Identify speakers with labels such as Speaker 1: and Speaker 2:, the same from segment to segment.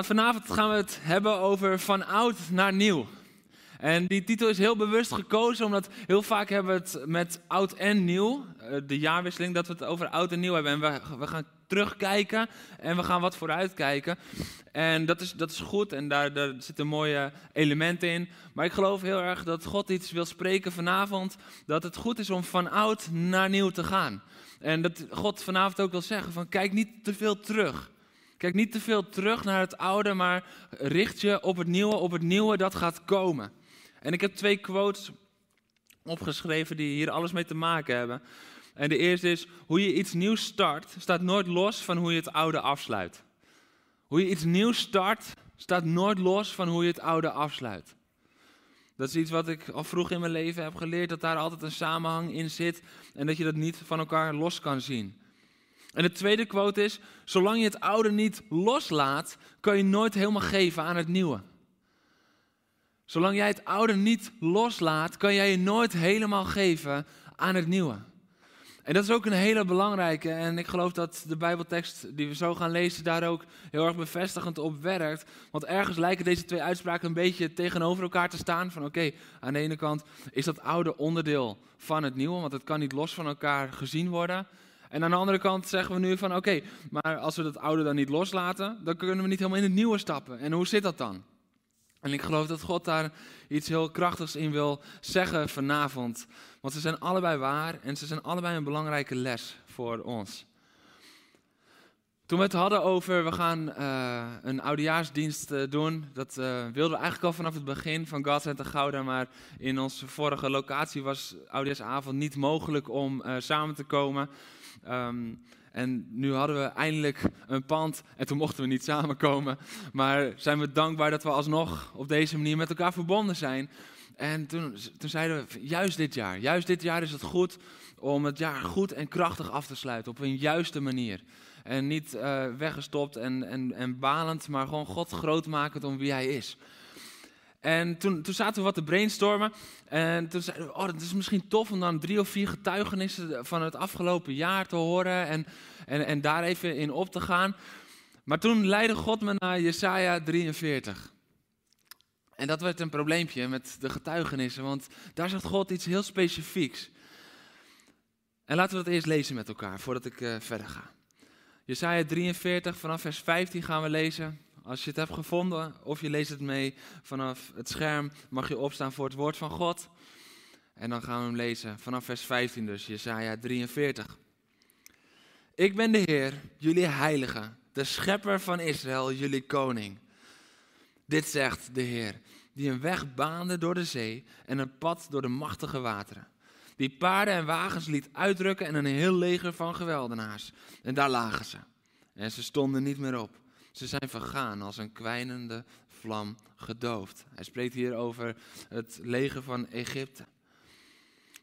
Speaker 1: Vanavond gaan we het hebben over van oud naar nieuw. En die titel is heel bewust gekozen, omdat heel vaak hebben we het met oud en nieuw, eh, de jaarwisseling, dat we het over oud en nieuw hebben. En we, we gaan terugkijken en we gaan wat vooruitkijken. En dat is, dat is goed en daar, daar zitten mooie elementen in. Maar ik geloof heel erg dat God iets wil spreken vanavond, dat het goed is om van oud naar nieuw te gaan. En dat God vanavond ook wil zeggen van kijk niet te veel terug. Kijk niet te veel terug naar het oude, maar richt je op het nieuwe, op het nieuwe dat gaat komen. En ik heb twee quotes opgeschreven die hier alles mee te maken hebben. En de eerste is, hoe je iets nieuws start, staat nooit los van hoe je het oude afsluit. Hoe je iets nieuws start, staat nooit los van hoe je het oude afsluit. Dat is iets wat ik al vroeg in mijn leven heb geleerd, dat daar altijd een samenhang in zit en dat je dat niet van elkaar los kan zien. En de tweede quote is: Zolang je het oude niet loslaat, kan je nooit helemaal geven aan het nieuwe. Zolang jij het oude niet loslaat, kan jij je nooit helemaal geven aan het nieuwe. En dat is ook een hele belangrijke. En ik geloof dat de Bijbeltekst die we zo gaan lezen daar ook heel erg bevestigend op werkt. Want ergens lijken deze twee uitspraken een beetje tegenover elkaar te staan. Van oké, aan de ene kant is dat oude onderdeel van het nieuwe, want het kan niet los van elkaar gezien worden. En aan de andere kant zeggen we nu van oké, maar als we dat oude dan niet loslaten, dan kunnen we niet helemaal in het nieuwe stappen. En hoe zit dat dan? En ik geloof dat God daar iets heel krachtigs in wil zeggen vanavond. Want ze zijn allebei waar en ze zijn allebei een belangrijke les voor ons. Toen we het hadden over we gaan uh, een oudejaarsdienst uh, doen, dat uh, wilden we eigenlijk al vanaf het begin van God Center Gouda, maar in onze vorige locatie was oudejaarsavond niet mogelijk om samen te komen. Um, en nu hadden we eindelijk een pand en toen mochten we niet samenkomen. Maar zijn we dankbaar dat we alsnog op deze manier met elkaar verbonden zijn. En toen, toen zeiden we, juist dit jaar, juist dit jaar is het goed om het jaar goed en krachtig af te sluiten. Op een juiste manier. En niet uh, weggestopt en, en, en balend, maar gewoon God groot maken om wie hij is. En toen, toen zaten we wat te brainstormen. En toen zeiden we, oh, het is misschien tof om dan drie of vier getuigenissen van het afgelopen jaar te horen. En, en, en daar even in op te gaan. Maar toen leidde God me naar Jesaja 43. En dat werd een probleempje met de getuigenissen, want daar zegt God iets heel specifieks. En laten we dat eerst lezen met elkaar, voordat ik uh, verder ga. Jesaja 43, vanaf vers 15 gaan we lezen. Als je het hebt gevonden of je leest het mee vanaf het scherm, mag je opstaan voor het woord van God. En dan gaan we hem lezen vanaf vers 15 dus, Jesaja 43. Ik ben de Heer, jullie heilige, de schepper van Israël, jullie koning. Dit zegt de Heer, die een weg baande door de zee en een pad door de machtige wateren. Die paarden en wagens liet uitrukken en een heel leger van geweldenaars. En daar lagen ze. En ze stonden niet meer op. Ze zijn vergaan als een kwijnende vlam gedoofd. Hij spreekt hier over het leger van Egypte.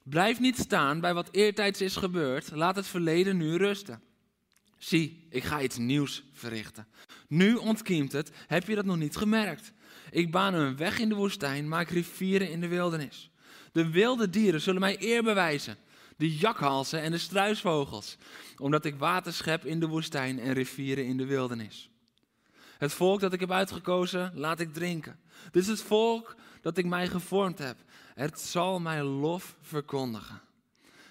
Speaker 1: Blijf niet staan bij wat eertijds is gebeurd. Laat het verleden nu rusten. Zie, ik ga iets nieuws verrichten. Nu ontkiemt het. Heb je dat nog niet gemerkt? Ik baan een weg in de woestijn, maak rivieren in de wildernis. De wilde dieren zullen mij eer bewijzen. De jakhalzen en de struisvogels. Omdat ik water schep in de woestijn en rivieren in de wildernis. Het volk dat ik heb uitgekozen, laat ik drinken. Dit is het volk dat ik mij gevormd heb. Het zal mijn lof verkondigen.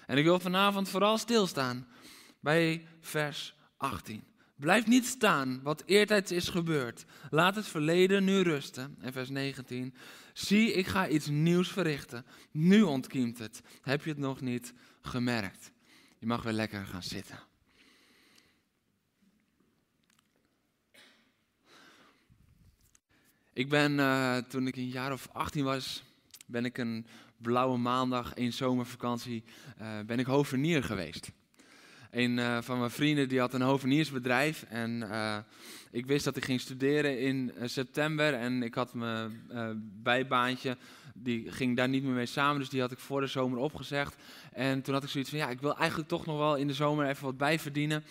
Speaker 1: En ik wil vanavond vooral stilstaan bij vers 18. Blijf niet staan wat eertijds is gebeurd. Laat het verleden nu rusten. En vers 19. Zie, ik ga iets nieuws verrichten. Nu ontkiemt het. Heb je het nog niet gemerkt? Je mag weer lekker gaan zitten. Ik ben, uh, toen ik een jaar of 18 was, ben ik een blauwe maandag, een zomervakantie, uh, ben ik hovenier geweest. Een eh, van mijn vrienden die had een hoveniersbedrijf. En eh, ik wist dat ik ging studeren in eh, september. En ik had mijn bijbaantje, die ging daar niet meer mee samen. Dus die had ik voor de zomer opgezegd. En toen had ik zoiets van, ja, ik wil eigenlijk toch nog wel in de zomer even wat bijverdienen.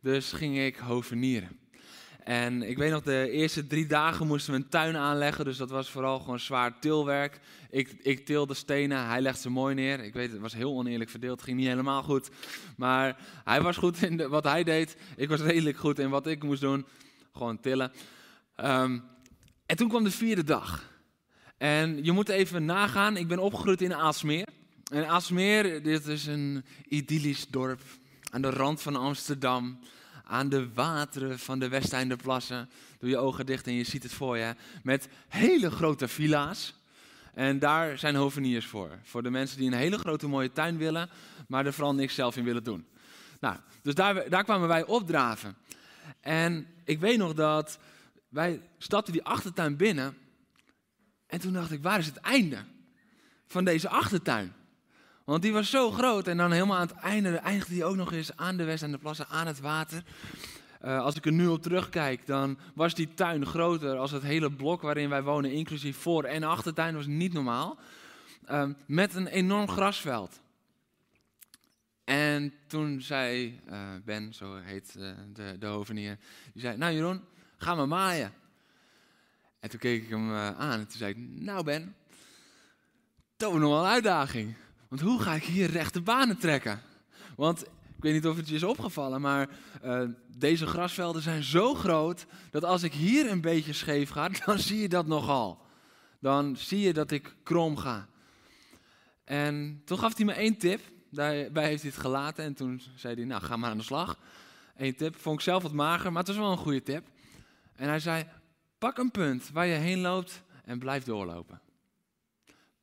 Speaker 1: Dus ging ik hovenieren. En ik weet nog, de eerste drie dagen moesten we een tuin aanleggen. Dus dat was vooral gewoon zwaar tilwerk. Ik, ik tilde stenen, hij legde ze mooi neer. Ik weet, het was heel oneerlijk verdeeld, ging niet helemaal goed. Maar hij was goed in wat hij deed. Ik was redelijk goed in wat ik moest doen. Gewoon tillen. Ehm, en toen kwam de vierde dag. En je moet even nagaan, ik ben opgegroeid in Aalsmeer. En Aalsmeer, dit is een idyllisch dorp aan de rand van Amsterdam aan de wateren van de Westeinderplassen. Doe je ogen dicht en je ziet het voor je. Met hele grote villa's. En daar zijn hoveniers voor. Voor de mensen die een hele grote mooie tuin willen, maar er vooral niks zelf in willen doen. Nou, dus daar, daar kwamen wij opdraven. En ik weet nog dat wij stapten die achtertuin binnen. En toen dacht ik, waar is het einde van deze achtertuin? Want die was zo groot en dan helemaal aan het einde eindigde die ook nog eens aan de West en de Plassen, aan het water. Uh, als ik er nu op terugkijk, dan was die tuin groter als het hele blok waarin wij wonen, inclusief voor- en achtertuin, was niet normaal. Uh, met een enorm grasveld. En toen zei uh, Ben, zo heet de, de hovenier, die zei, nou Jeroen, ga maar maaien. En toen keek ik hem aan en toen zei ik, nou Ben, wordt nog wel een uitdaging. Want hoe ga ik hier rechte banen trekken? Want ik weet niet of het je is opgevallen, maar uh, deze grasvelden zijn zo groot dat als ik hier een beetje scheef ga, dan zie je dat nogal. Dan zie je dat ik krom ga. En toen gaf hij me één tip. Daarbij heeft hij het gelaten en toen zei hij, nou ga maar aan de slag. Eén tip, vond ik zelf wat mager, maar het was wel een goede tip. En hij zei, pak een punt waar je heen loopt en blijf doorlopen.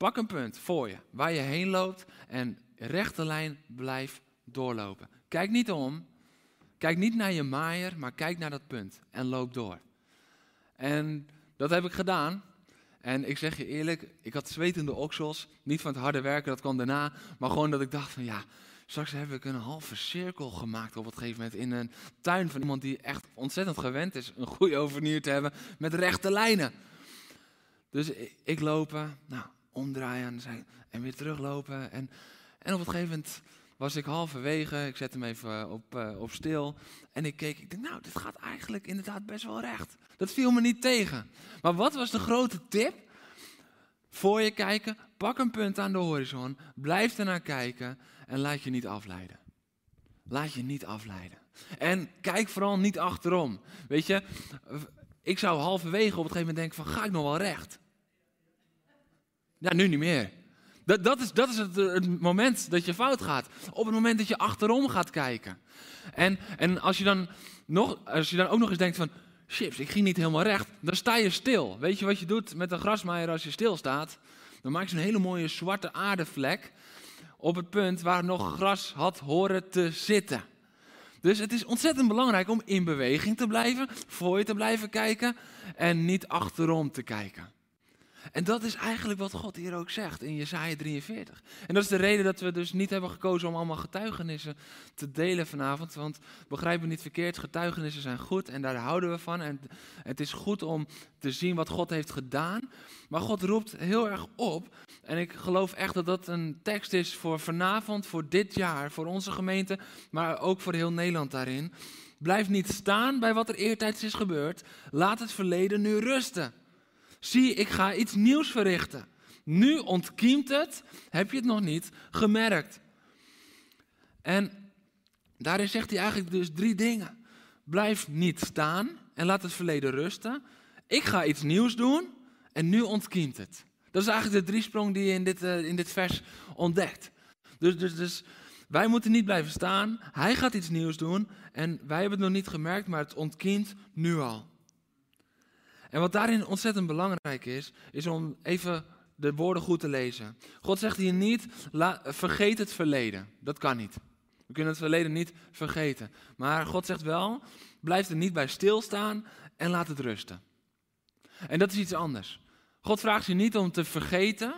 Speaker 1: Pak een punt voor je, waar je heen loopt en rechte lijn blijf doorlopen. Kijk niet om, kijk niet naar je maaier, maar kijk naar dat punt en loop door. En dat heb ik gedaan. En ik zeg je eerlijk, ik had zwetende oksels. Niet van het harde werken, dat kwam daarna. Maar gewoon dat ik dacht van ja, straks heb ik een halve cirkel gemaakt op het gegeven moment. In een tuin van iemand die echt ontzettend gewend is een goede overnier te hebben met rechte lijnen. Dus ik, ik lopen, nou omdraaien en weer teruglopen. En, en op een gegeven moment was ik halverwege, ik zette hem even op, uh, op stil. En ik keek, ik denk, nou, dit gaat eigenlijk inderdaad best wel recht. Dat viel me niet tegen. Maar wat was de grote tip? Voor je kijken, pak een punt aan de horizon, blijf ernaar kijken en laat je niet afleiden. Laat je niet afleiden. En kijk vooral niet achterom. Weet je, ik zou halverwege op het gegeven moment denken van, ga ik nog wel recht? Ja, nu niet meer. Dat, dat is, dat is het, het, moment dat je fout gaat. Op het moment dat je achterom gaat kijken. En, en als, je dan nog, als je dan ook nog eens denkt van... Chips, ik ging niet helemaal recht. Dan sta je stil. Weet je wat je doet met een grasmaaier als je stil staat? Dan maak je een hele mooie zwarte aardevlek op het punt waar nog gras had horen te zitten. Dus het is ontzettend belangrijk om in beweging te blijven, voor je te blijven kijken en niet achterom te kijken. En dat is eigenlijk wat God hier ook zegt in Jesaja 43. En dat is de reden dat we dus niet hebben gekozen om allemaal getuigenissen te delen vanavond. Want begrijp me niet verkeerd, getuigenissen zijn goed en daar houden we van. En het is goed om te zien wat God heeft gedaan. Maar God roept heel erg op. En ik geloof echt dat dat een tekst is voor vanavond, voor dit jaar, voor onze gemeente, maar ook voor heel Nederland daarin. Blijf niet staan bij wat er eertijds is gebeurd. Laat het verleden nu rusten. Zie, ik ga iets nieuws verrichten. Nu ontkiemt het, heb je het nog niet gemerkt. En daarin zegt hij eigenlijk dus drie dingen. Blijf niet staan en laat het verleden rusten. Ik ga iets nieuws doen en nu ontkiemt het. Dat is eigenlijk de driesprong die je in dit, uh, in dit vers ontdekt. Dus, dus, dus wij moeten niet blijven staan. Hij gaat iets nieuws doen en wij hebben het nog niet gemerkt, maar het ontkiemt nu al. En wat daarin ontzettend belangrijk is, is om even de woorden goed te lezen. God zegt hier niet, vergeet het verleden. Dat kan niet. We kunnen het verleden niet vergeten. Maar God zegt wel, blijf er niet bij stilstaan en laat het rusten. En dat is iets anders. God vraagt je niet om te vergeten,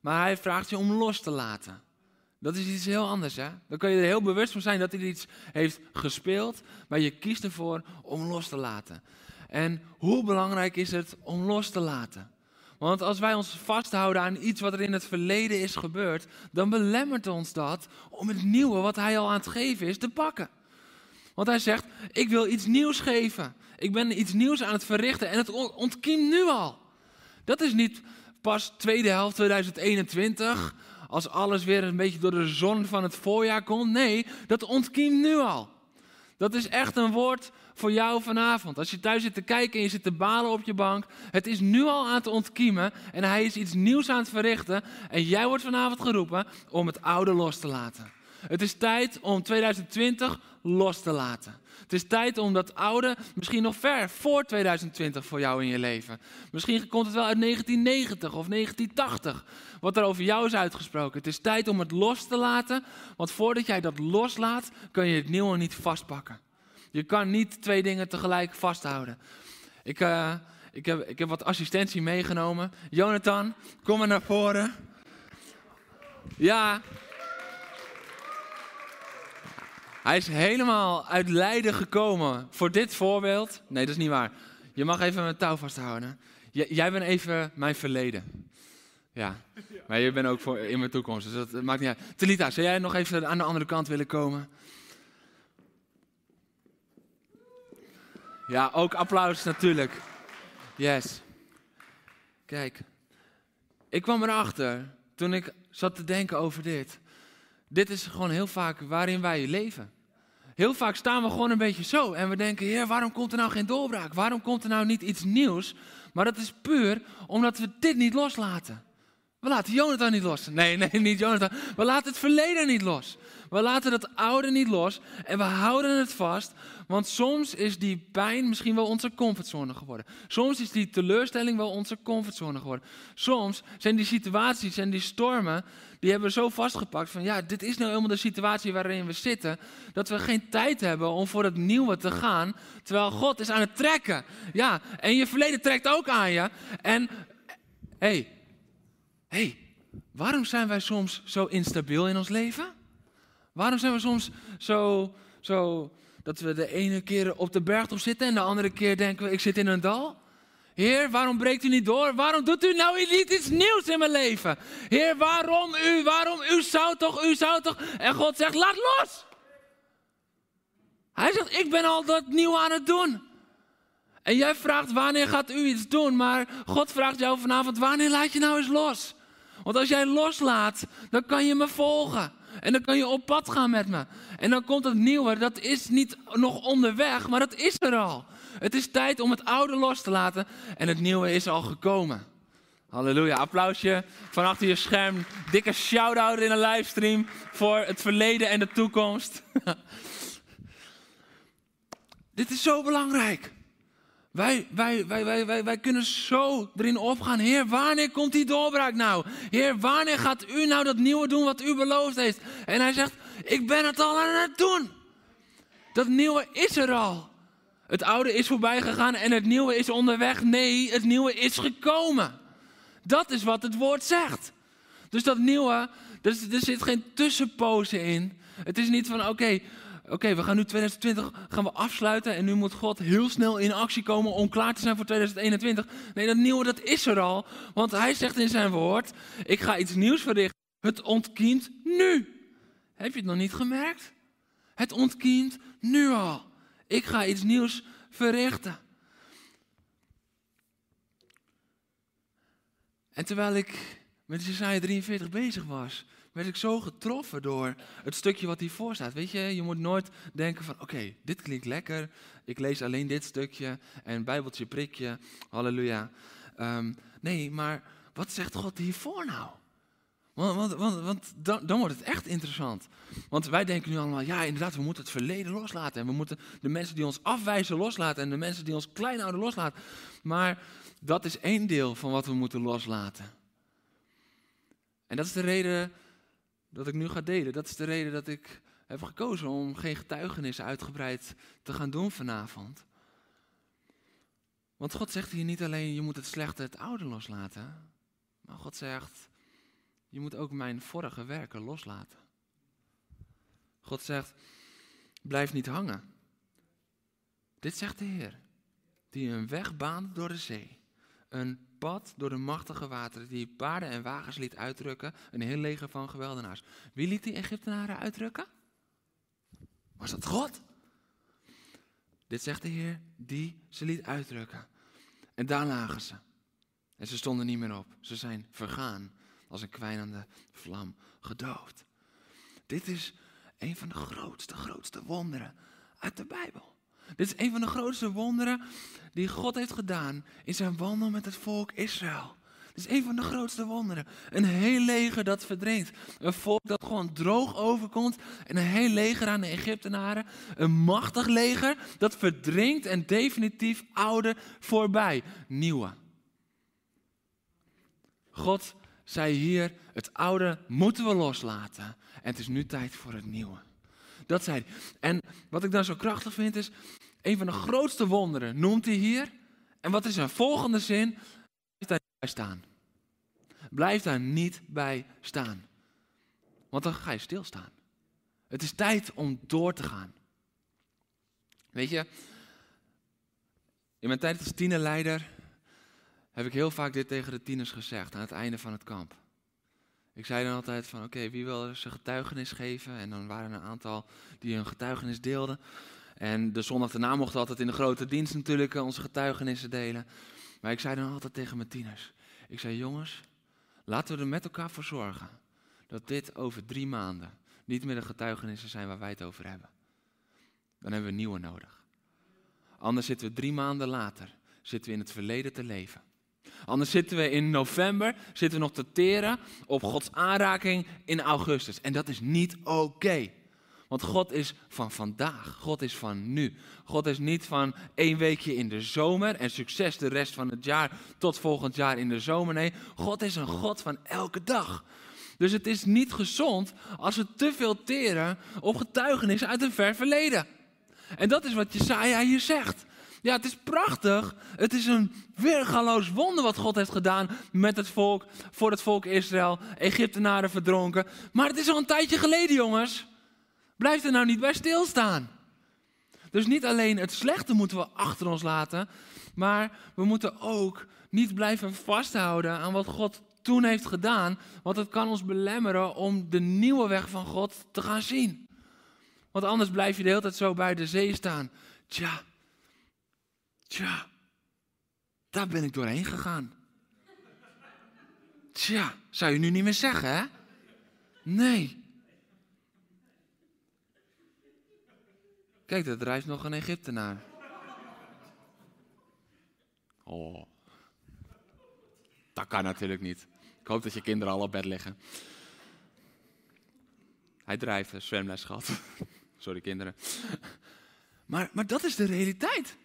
Speaker 1: maar hij vraagt je om los te laten. Dat is iets heel anders, hè? Dan kan je er heel bewust van zijn dat hij iets heeft gespeeld, maar je kiest ervoor om los te laten. En hoe belangrijk is het om los te laten? Want als wij ons vasthouden aan iets wat er in het verleden is gebeurd, dan belemmert ons dat om het nieuwe wat hij al aan het geven is te pakken. Want hij zegt, ik wil iets nieuws geven. Ik ben iets nieuws aan het verrichten en het ontkiemt nu al. Dat is niet pas tweede helft 2021, als alles weer een beetje door de zon van het voorjaar komt. Nee, dat ontkiemt nu al. Dat is echt een woord voor jou vanavond. Als je thuis zit te kijken en je zit te balen op je bank. Het is nu al aan het ontkiemen en hij is iets nieuws aan het verrichten. En jij wordt vanavond geroepen om het oude los te laten. Het is tijd om 2020 los te laten. Het is tijd om dat oude, misschien nog ver voor 2020 voor jou in je leven. Misschien komt het wel uit 1990 of 1980, wat er over jou is uitgesproken. Het is tijd om het los te laten, want voordat jij dat loslaat, kun je het nieuwe niet vastpakken. Je kan niet twee dingen tegelijk vasthouden. Ik, uh, ik, heb, ik heb wat assistentie meegenomen. Jonathan, kom maar naar voren. Ja, Hij is helemaal uit Leiden gekomen voor dit voorbeeld. Nee, dat is niet waar. Je mag even mijn touw vasthouden. jij bent even mijn verleden. Ja, maar je bent ook voor in mijn toekomst, dus dat maakt niet uit. Telita, zou jij nog even aan de andere kant willen komen? Ja, ook applaus natuurlijk. Yes. Kijk, ik kwam erachter toen ik zat te denken over dit. Dit is gewoon heel vaak waarin wij leven. Heel vaak staan we gewoon een beetje zo en we denken, heer, waarom komt er nou geen doorbraak? Waarom komt er nou niet iets nieuws? Maar dat is puur omdat we dit niet loslaten. We laten Jonathan niet los. Nee, nee, niet Jonathan. We laten het verleden niet los. We laten het oude niet los en we houden het vast. Want soms is die pijn misschien wel onze comfortzone geworden. Soms is die teleurstelling wel onze comfortzone geworden. Soms zijn die situaties en die stormen, die hebben we zo vastgepakt van ja, dit is nou helemaal de situatie waarin we zitten. Dat we geen tijd hebben om voor het nieuwe te gaan. Terwijl God is aan het trekken. Ja, en je verleden trekt ook aan je. En hé, hey, hey, waarom zijn wij soms zo instabiel in ons leven? Waarom zijn we soms zo, zo dat we de ene keer op de bergtop zitten en de andere keer denken we, ik zit in een dal? Heer, waarom breekt u niet door? Waarom doet u nou niet iets nieuws in mijn leven? Heer, waarom u? Waarom? U zou toch, u zou toch? En God zegt, laat los. Hij zegt, ik ben al dat nieuw aan het doen. En jij vraagt, wanneer gaat u iets doen? Maar God vraagt jou vanavond, wanneer laat je nou eens los? Want als jij loslaat, dan kan je me volgen. En dan kan je op pad gaan met me. En dan komt het nieuwe, dat is niet nog onderweg, maar dat is er al. Het is tijd om het oude los te laten en het nieuwe is al gekomen. Halleluja, applausje van achter je scherm. Dikke shout-out in een livestream voor het verleden en de toekomst. Dit is zo belangrijk. Wij, wij, wij, wij, wij, kunnen zo erin opgaan. Heer, wanneer komt die doorbraak nou? Heer, wanneer gaat u nou dat nieuwe doen wat u beloofd heeft? En hij zegt, ik ben het al aan het doen. Dat nieuwe is er al. Het oude is voorbij gegaan en het nieuwe is onderweg. Nee, het nieuwe is gekomen. Dat is wat het woord zegt. Dus dat nieuwe, er, er zit geen tussenpozen in. Het is niet van, oké, oké, we gaan nu 2020 gaan we afsluiten en nu moet God heel snel in actie komen om klaar te zijn voor 2021. Nee, dat nieuwe dat is er al, want hij zegt in zijn woord, ik ga iets nieuws verrichten. Het ontkiemt nu. Heb je het nog niet gemerkt? Het ontkiemt nu al. Ik ga iets nieuws verrichten. En terwijl ik met Jesaja 43 bezig was, werd ik zo getroffen door het stukje wat hiervoor staat. Weet je, je moet nooit denken van, oké, dit klinkt lekker. Ik lees alleen dit stukje en bijbeltje prikje, halleluja. Ehm, nee, maar wat zegt God hiervoor nou? Want, want, want, dan, dan, wordt het echt interessant. Want wij denken nu allemaal, ja inderdaad, we moeten het verleden loslaten. En we moeten de mensen die ons afwijzen loslaten. En de mensen die ons klein houden loslaten. Maar dat is één deel van wat we moeten loslaten. En dat is de reden dat ik nu ga delen. Dat is de reden dat ik heb gekozen om geen getuigenis uitgebreid te gaan doen vanavond. Want God zegt hier niet alleen, je moet het slechte, het oude loslaten. Maar God zegt, je moet ook mijn vorige werken loslaten. God zegt, blijf niet hangen. Dit zegt de Heer, die een weg baande door de zee. Een door de machtige wateren, die paarden en wagens liet uitrukken. Een heel leger van geweldenaars. Wie liet die Egyptenaren uitrukken? Was dat God? Dit zegt de Heer, die ze liet uitdrukken. En daar lagen ze. En ze stonden niet meer op. Ze zijn vergaan als een kwijnende vlam, gedoofd. Dit is een van de grootste, grootste wonderen uit de Bijbel. Dit is een van de grootste wonderen die God heeft gedaan in zijn wandel met het volk Israël. Dit is een van de grootste wonderen. Een heel leger dat verdrinkt. Een volk dat gewoon droog overkomt. En een heel leger aan de Egyptenaren. Een machtig leger dat verdrinkt en definitief oude voorbij. Nieuwe. God zei hier, het oude moeten we loslaten. En het is nu tijd voor het nieuwe. Dat zei hij. En wat ik dan zo krachtig vind is, een van de grootste wonderen noemt hij hier. En wat is zijn volgende zin? Blijf daar niet bij staan. Blijf daar niet bij staan. Want dan ga je stilstaan. Het is tijd om door te gaan. Weet je, in mijn tijd als tienerleider heb ik heel vaak dit tegen de tieners gezegd aan het einde van het kamp. Ik zei dan altijd van oké, wie wil zijn getuigenis geven? En dan waren er een aantal die hun getuigenis deelden. En de zondag daarna mochten we altijd in de grote dienst natuurlijk onze getuigenissen delen. Maar ik zei dan altijd tegen mijn tieners. Ik zei jongens, laten we er met elkaar voor zorgen dat dit over drie maanden niet meer de getuigenissen zijn waar wij het over hebben. Dan hebben we nieuwe nodig. Anders zitten we drie maanden later, zitten we in het verleden te leven. Anders zitten we in november, zitten we nog te teren op Gods aanraking in augustus. En dat is niet oké. Want God is van vandaag. God is van nu. God is niet van één weekje in de zomer en succes de rest van het jaar tot volgend jaar in de zomer. Nee, God is een God van elke dag. Dus het is niet gezond als we te veel teren op getuigenissen uit een ver verleden. En dat is wat Jesaja hier zegt. Ja, het is prachtig. Het is een weergaloos wonder wat God heeft gedaan met het volk, voor het volk Israël. Egyptenaren verdronken. Maar het is al een tijdje geleden, jongens. Blijf er nou niet bij stilstaan. Dus niet alleen het slechte moeten we achter ons laten, maar we moeten ook niet blijven vasthouden aan wat God toen heeft gedaan, want het kan ons belemmeren om de nieuwe weg van God te gaan zien. Want anders blijf je de hele tijd zo bij de zee staan. Tja, tja, daar ben ik doorheen gegaan. Tja, zou je nu niet meer zeggen, hè? Nee. Kijk, er drijft nog een Egyptenaar. Oh. Dat kan natuurlijk niet. Ik hoop dat je kinderen al op bed liggen. Hij drijft, zwemles gehad. Sorry kinderen. Maar, maar dat is de realiteit.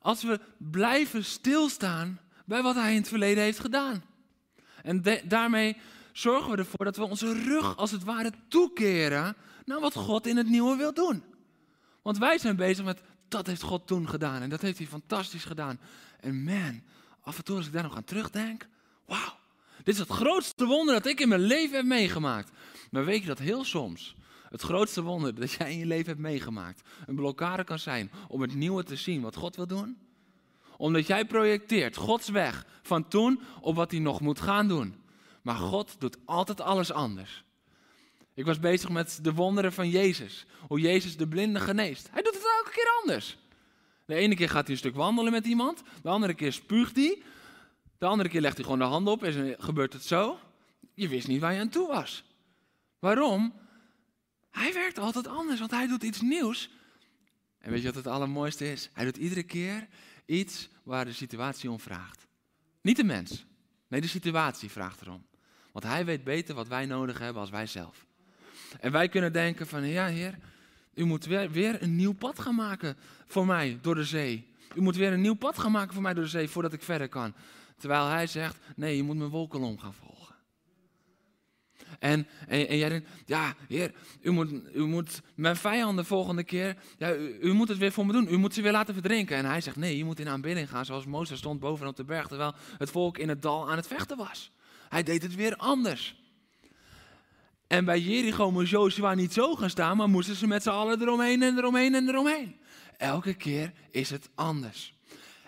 Speaker 1: Als we blijven stilstaan bij wat hij in het verleden heeft gedaan. En daarmee zorgen we ervoor dat we onze rug als het ware toekeren naar wat God in het nieuwe wil doen. Want wij zijn bezig met, dat heeft God toen gedaan. En dat heeft hij fantastisch gedaan. En man, af en toe als ik daar nog aan terugdenk, wauw. Dit is het grootste wonder dat ik in mijn leven heb meegemaakt. Maar weet je dat heel soms het grootste wonder dat jij in je leven hebt meegemaakt een blokkade kan zijn om het nieuwe te zien wat God wil doen? Omdat jij projecteert Gods weg van toen op wat hij nog moet gaan doen. Maar God doet altijd alles anders. Ik was bezig met de wonderen van Jezus. Hoe Jezus de blinden geneest. Hij doet het elke keer anders. De ene keer gaat hij een stuk wandelen met iemand. De andere keer spuugt hij. De andere keer legt hij gewoon de hand op en gebeurt het zo. Je wist niet waar je aan toe was. Waarom? Hij werkt altijd anders, want hij doet iets nieuws. En weet je wat het allermooiste is? Hij doet iedere keer iets waar de situatie om vraagt. Niet de mens. Nee, de situatie vraagt erom. Want hij weet beter wat wij nodig hebben als wij zelf. En wij kunnen denken van, ja heer, u moet weer, weer een nieuw pad gaan maken voor mij door de zee. U moet weer een nieuw pad gaan maken voor mij door de zee voordat ik verder kan. Terwijl hij zegt, nee, je moet mijn wolkolom gaan volgen. En, en, jij denkt, ja, heer, u moet, u moet mijn vijanden volgende keer, ja, u, u, moet het weer voor me doen. U moet ze weer laten verdrinken. En hij zegt, nee, je moet in aanbidding gaan zoals Mozes stond bovenop de berg, terwijl het volk in het dal aan het vechten was. Hij deed het weer anders. En bij Jericho moest Joshua niet zo gaan staan, maar moesten ze met z'n allen eromheen en eromheen en eromheen. Elke keer is het anders.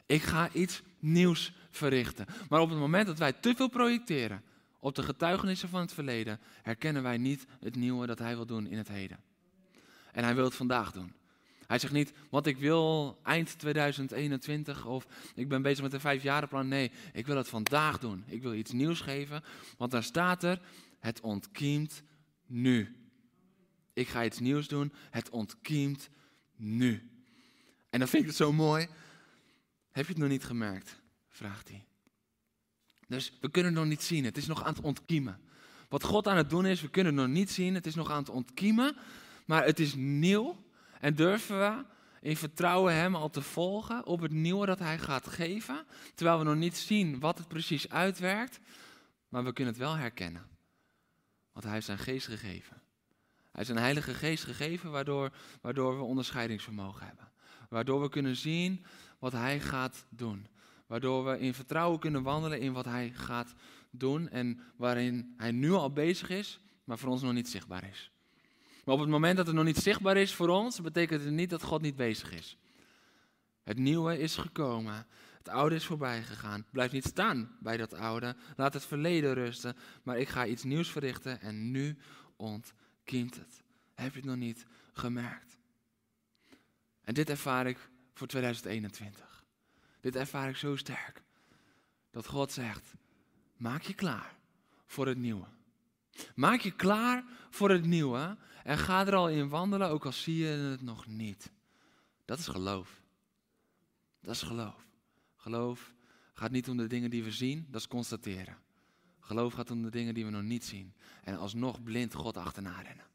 Speaker 1: Ik ga iets nieuws verrichten. Maar op het moment dat wij te veel projecteren op de getuigenissen van het verleden, herkennen wij niet het nieuwe dat hij wil doen in het heden. En hij wil het vandaag doen. Hij zegt niet, wat ik wil eind 2021 of ik ben bezig met een vijfjarenplan. Nee, ik wil het vandaag doen. Ik wil iets nieuws geven, want daar staat er, het ontkiemt nu. Ik ga iets nieuws doen, het ontkiemt nu. En dan vind ik het zo mooi. Heb je het nog niet gemerkt? Vraagt hij. Dus we kunnen nog niet zien, het is nog aan het ontkiemen. Wat God aan het doen is, we kunnen het nog niet zien, het is nog aan het ontkiemen, maar het is nieuw. En durven we in vertrouwen Hem al te volgen op het nieuwe dat Hij gaat geven, terwijl we nog niet zien wat het precies uitwerkt, maar we kunnen het wel herkennen. Want Hij heeft zijn geest gegeven. Hij heeft zijn heilige geest gegeven, waardoor, waardoor we onderscheidingsvermogen hebben. Waardoor we kunnen zien wat Hij gaat doen. Waardoor we in vertrouwen kunnen wandelen in wat Hij gaat doen en waarin Hij nu al bezig is, maar voor ons nog niet zichtbaar is. Maar op het moment dat het nog niet zichtbaar is voor ons, betekent het niet dat God niet bezig is. Het nieuwe is gekomen. Het oude is voorbij gegaan. Blijf niet staan bij dat oude. Laat het verleden rusten. Maar ik ga iets nieuws verrichten en nu ontkiemt het. Heb je het nog niet gemerkt? En dit ervaar ik voor 2021. Dit ervaar ik zo sterk. Dat God zegt, maak je klaar voor het nieuwe. Maak je klaar voor het nieuwe en ga er al in wandelen, ook al zie je het nog niet. Dat is geloof. Dat is geloof. Geloof gaat niet om de dingen die we zien, dat is constateren. Geloof gaat om de dingen die we nog niet zien. En alsnog blind God achterna rennen.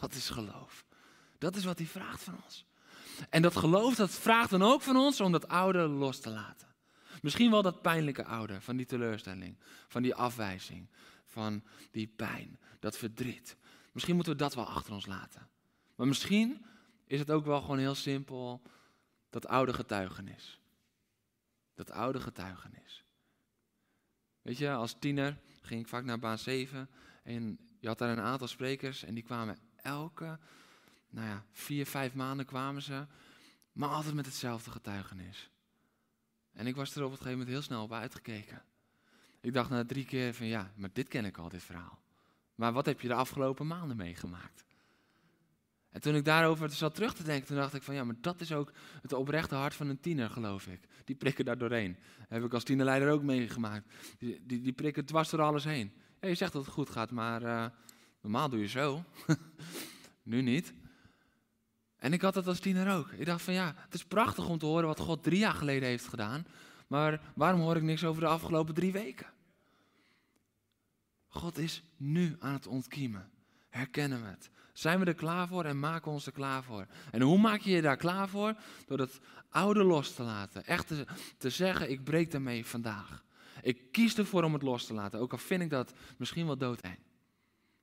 Speaker 1: Dat is geloof. Dat is wat hij vraagt van ons. En dat geloof, dat vraagt dan ook van ons om dat oude los te laten. Misschien wel dat pijnlijke oude, van die teleurstelling, van die afwijzing, van die pijn, dat verdriet. Misschien moeten we dat wel achter ons laten. Maar misschien is het ook wel gewoon heel simpel dat oude getuigenis. Dat oude getuigenis. Weet je, als tiener ging ik vaak naar baan 7 en je had daar een aantal sprekers en die kwamen elke, nou ja, vier, vijf maanden kwamen ze, maar altijd met hetzelfde getuigenis. En ik was er op het gegeven moment heel snel op uitgekeken. Ik dacht na drie keer van ja, maar dit ken ik al, dit verhaal. Maar wat heb je de afgelopen maanden meegemaakt? En toen ik daarover zat terug te denken, toen dacht ik van ja, maar dat is ook het oprechte hart van een tiener, geloof ik. Die prikken daar doorheen. Heb ik als tienerleider ook meegemaakt. Die, die, prikken dwars door alles heen. Je zegt dat het goed gaat, maar uh, normaal doe je zo. nu niet. En ik had dat als tiener ook. Ik dacht van ja, het is prachtig om te horen wat God drie jaar geleden heeft gedaan. Maar waarom hoor ik niks over de afgelopen drie weken? God is nu aan het ontkiemen. Herkennen we het? Zijn we er klaar voor en maken we ons er klaar voor? En hoe maak je je daar klaar voor? Door het oude los te laten. Echt te, te zeggen, ik breek daarmee vandaag. Ik kies ervoor om het los te laten, ook al vind ik dat misschien wel doodeng.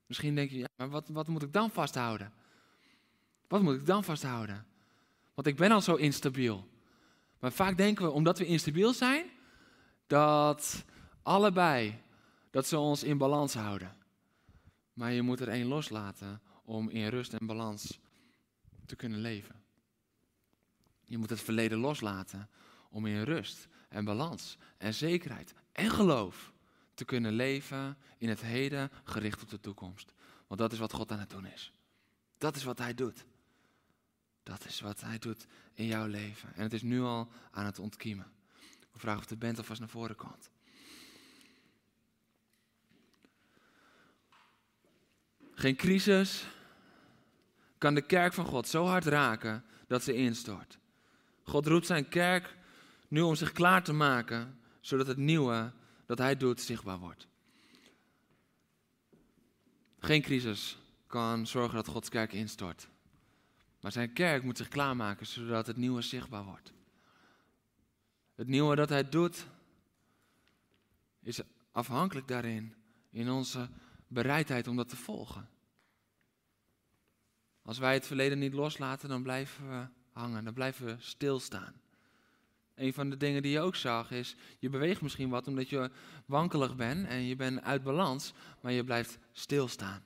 Speaker 1: Misschien denk je, ja, maar wat, wat moet ik dan vasthouden? Wat moet ik dan vasthouden? Want ik ben al zo instabiel. Maar vaak denken we, omdat we instabiel zijn, dat allebei, dat ze ons in balans houden. Maar je moet er één loslaten om in rust en balans te kunnen leven. Je moet het verleden loslaten om in rust en balans en zekerheid en geloof te kunnen leven in het heden gericht op de toekomst. Want dat is wat God aan het doen is. Dat is wat Hij doet. Dat is wat Hij doet in jouw leven. En het is nu al aan het ontkiemen. Ik vraag of de band alvast naar voren komt. Geen crisis kan de kerk van God zo hard raken dat ze instort. God roept zijn kerk nu om zich klaar te maken, zodat het nieuwe dat hij doet zichtbaar wordt. Geen crisis kan zorgen dat Gods kerk instort. Maar zijn kerk moet zich klaarmaken zodat het nieuwe zichtbaar wordt. Het nieuwe dat hij doet is afhankelijk daarin in onze bereidheid om dat te volgen. Als wij het verleden niet loslaten, dan blijven we hangen, dan blijven we stilstaan. Een van de dingen die je ook zag is, je beweegt misschien wat omdat je wankelig bent en je bent uit balans, maar je blijft stilstaan.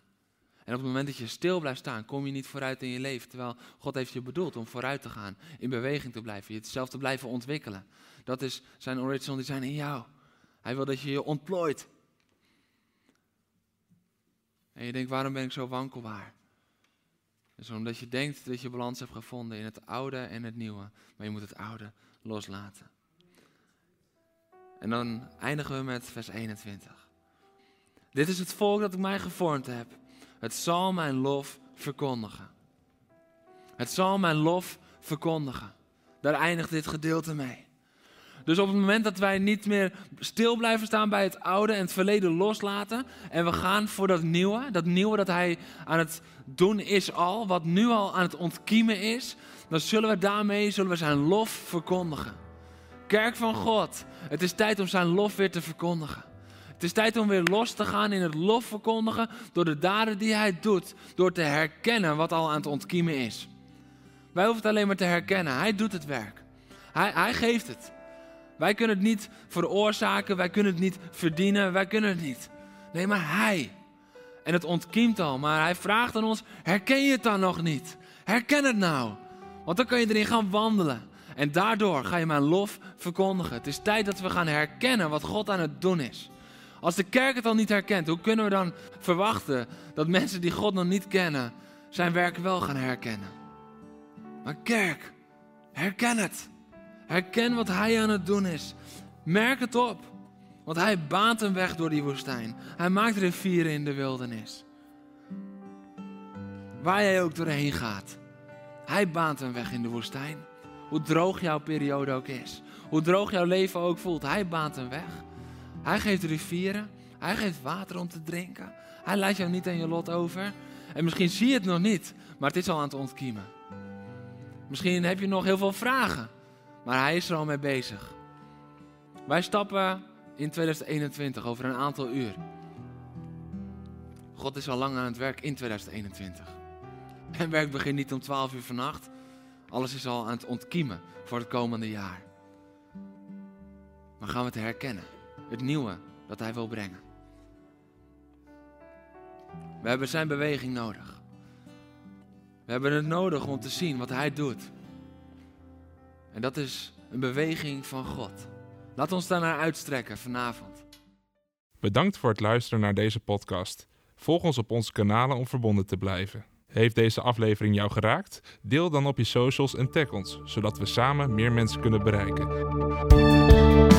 Speaker 1: En op het moment dat je stil blijft staan, kom je niet vooruit in je leven. Terwijl God heeft je bedoeld om vooruit te gaan, in beweging te blijven, jezelf te blijven ontwikkelen. Dat is zijn original design in jou. Hij wil dat je je ontplooit. En je denkt, waarom ben ik zo wankelbaar? Dus omdat je denkt dat je balans hebt gevonden in het oude en het nieuwe. Maar je moet het oude loslaten. En dan eindigen we met vers 21. Dit is het volk dat ik mij gevormd heb. Het zal mijn lof verkondigen. Het zal mijn lof verkondigen. Daar eindigt dit gedeelte mee. Dus op het moment dat wij niet meer stil blijven staan bij het oude en het verleden loslaten. En we gaan voor dat nieuwe. Dat nieuwe dat hij aan het doen is al. Wat nu al aan het ontkiemen is. Dan zullen we daarmee zullen we zijn lof verkondigen. Kerk van God. Het is tijd om zijn lof weer te verkondigen. Het is tijd om weer los te gaan in het lof verkondigen door de daden die hij doet. Door te herkennen wat al aan het ontkiemen is. Wij hoeven het alleen maar te herkennen. Hij doet het werk. Hij, hij geeft het. Wij kunnen het niet veroorzaken, wij kunnen het niet verdienen, wij kunnen het niet. Nee, maar Hij. En het ontkiemt al, maar Hij vraagt aan ons, herken je het dan nog niet? Herken het nou. Want dan kan je erin gaan wandelen. En daardoor ga je mijn lof verkondigen. Het is tijd dat we gaan herkennen wat God aan het doen is. Als de kerk het al niet herkent, hoe kunnen we dan verwachten dat mensen die God nog niet kennen, zijn werk wel gaan herkennen? Maar kerk, herken het. Herken wat hij aan het doen is. Merk het op. Want hij baant een weg door die woestijn. Hij maakt rivieren in de wildernis. Waar jij ook doorheen gaat. Hij baant een weg in de woestijn. Hoe droog jouw periode ook is. Hoe droog jouw leven ook voelt. Hij baant een weg. Hij geeft rivieren. Hij geeft water om te drinken. Hij laat jou niet aan je lot over. En misschien zie je het nog niet, maar het is al aan het ontkiemen. Misschien heb je nog heel veel vragen. Maar hij is er al mee bezig. Wij stappen in 2021 over een aantal uur. God is al lang aan het werk in 2021. En werk begint niet om 12 uur vannacht. Alles is al aan het ontkiemen voor het komende jaar. Maar gaan we het herkennen. Het nieuwe dat hij wil brengen. We hebben zijn beweging nodig. We hebben het nodig om te zien wat hij doet. En dat is een beweging van God. Laat ons daarnaar uitstrekken vanavond.
Speaker 2: Bedankt voor het luisteren naar deze podcast. Volg ons op onze kanalen om verbonden te blijven. Heeft deze aflevering jou geraakt? Deel dan op je socials en tag ons, zodat we samen meer mensen kunnen bereiken.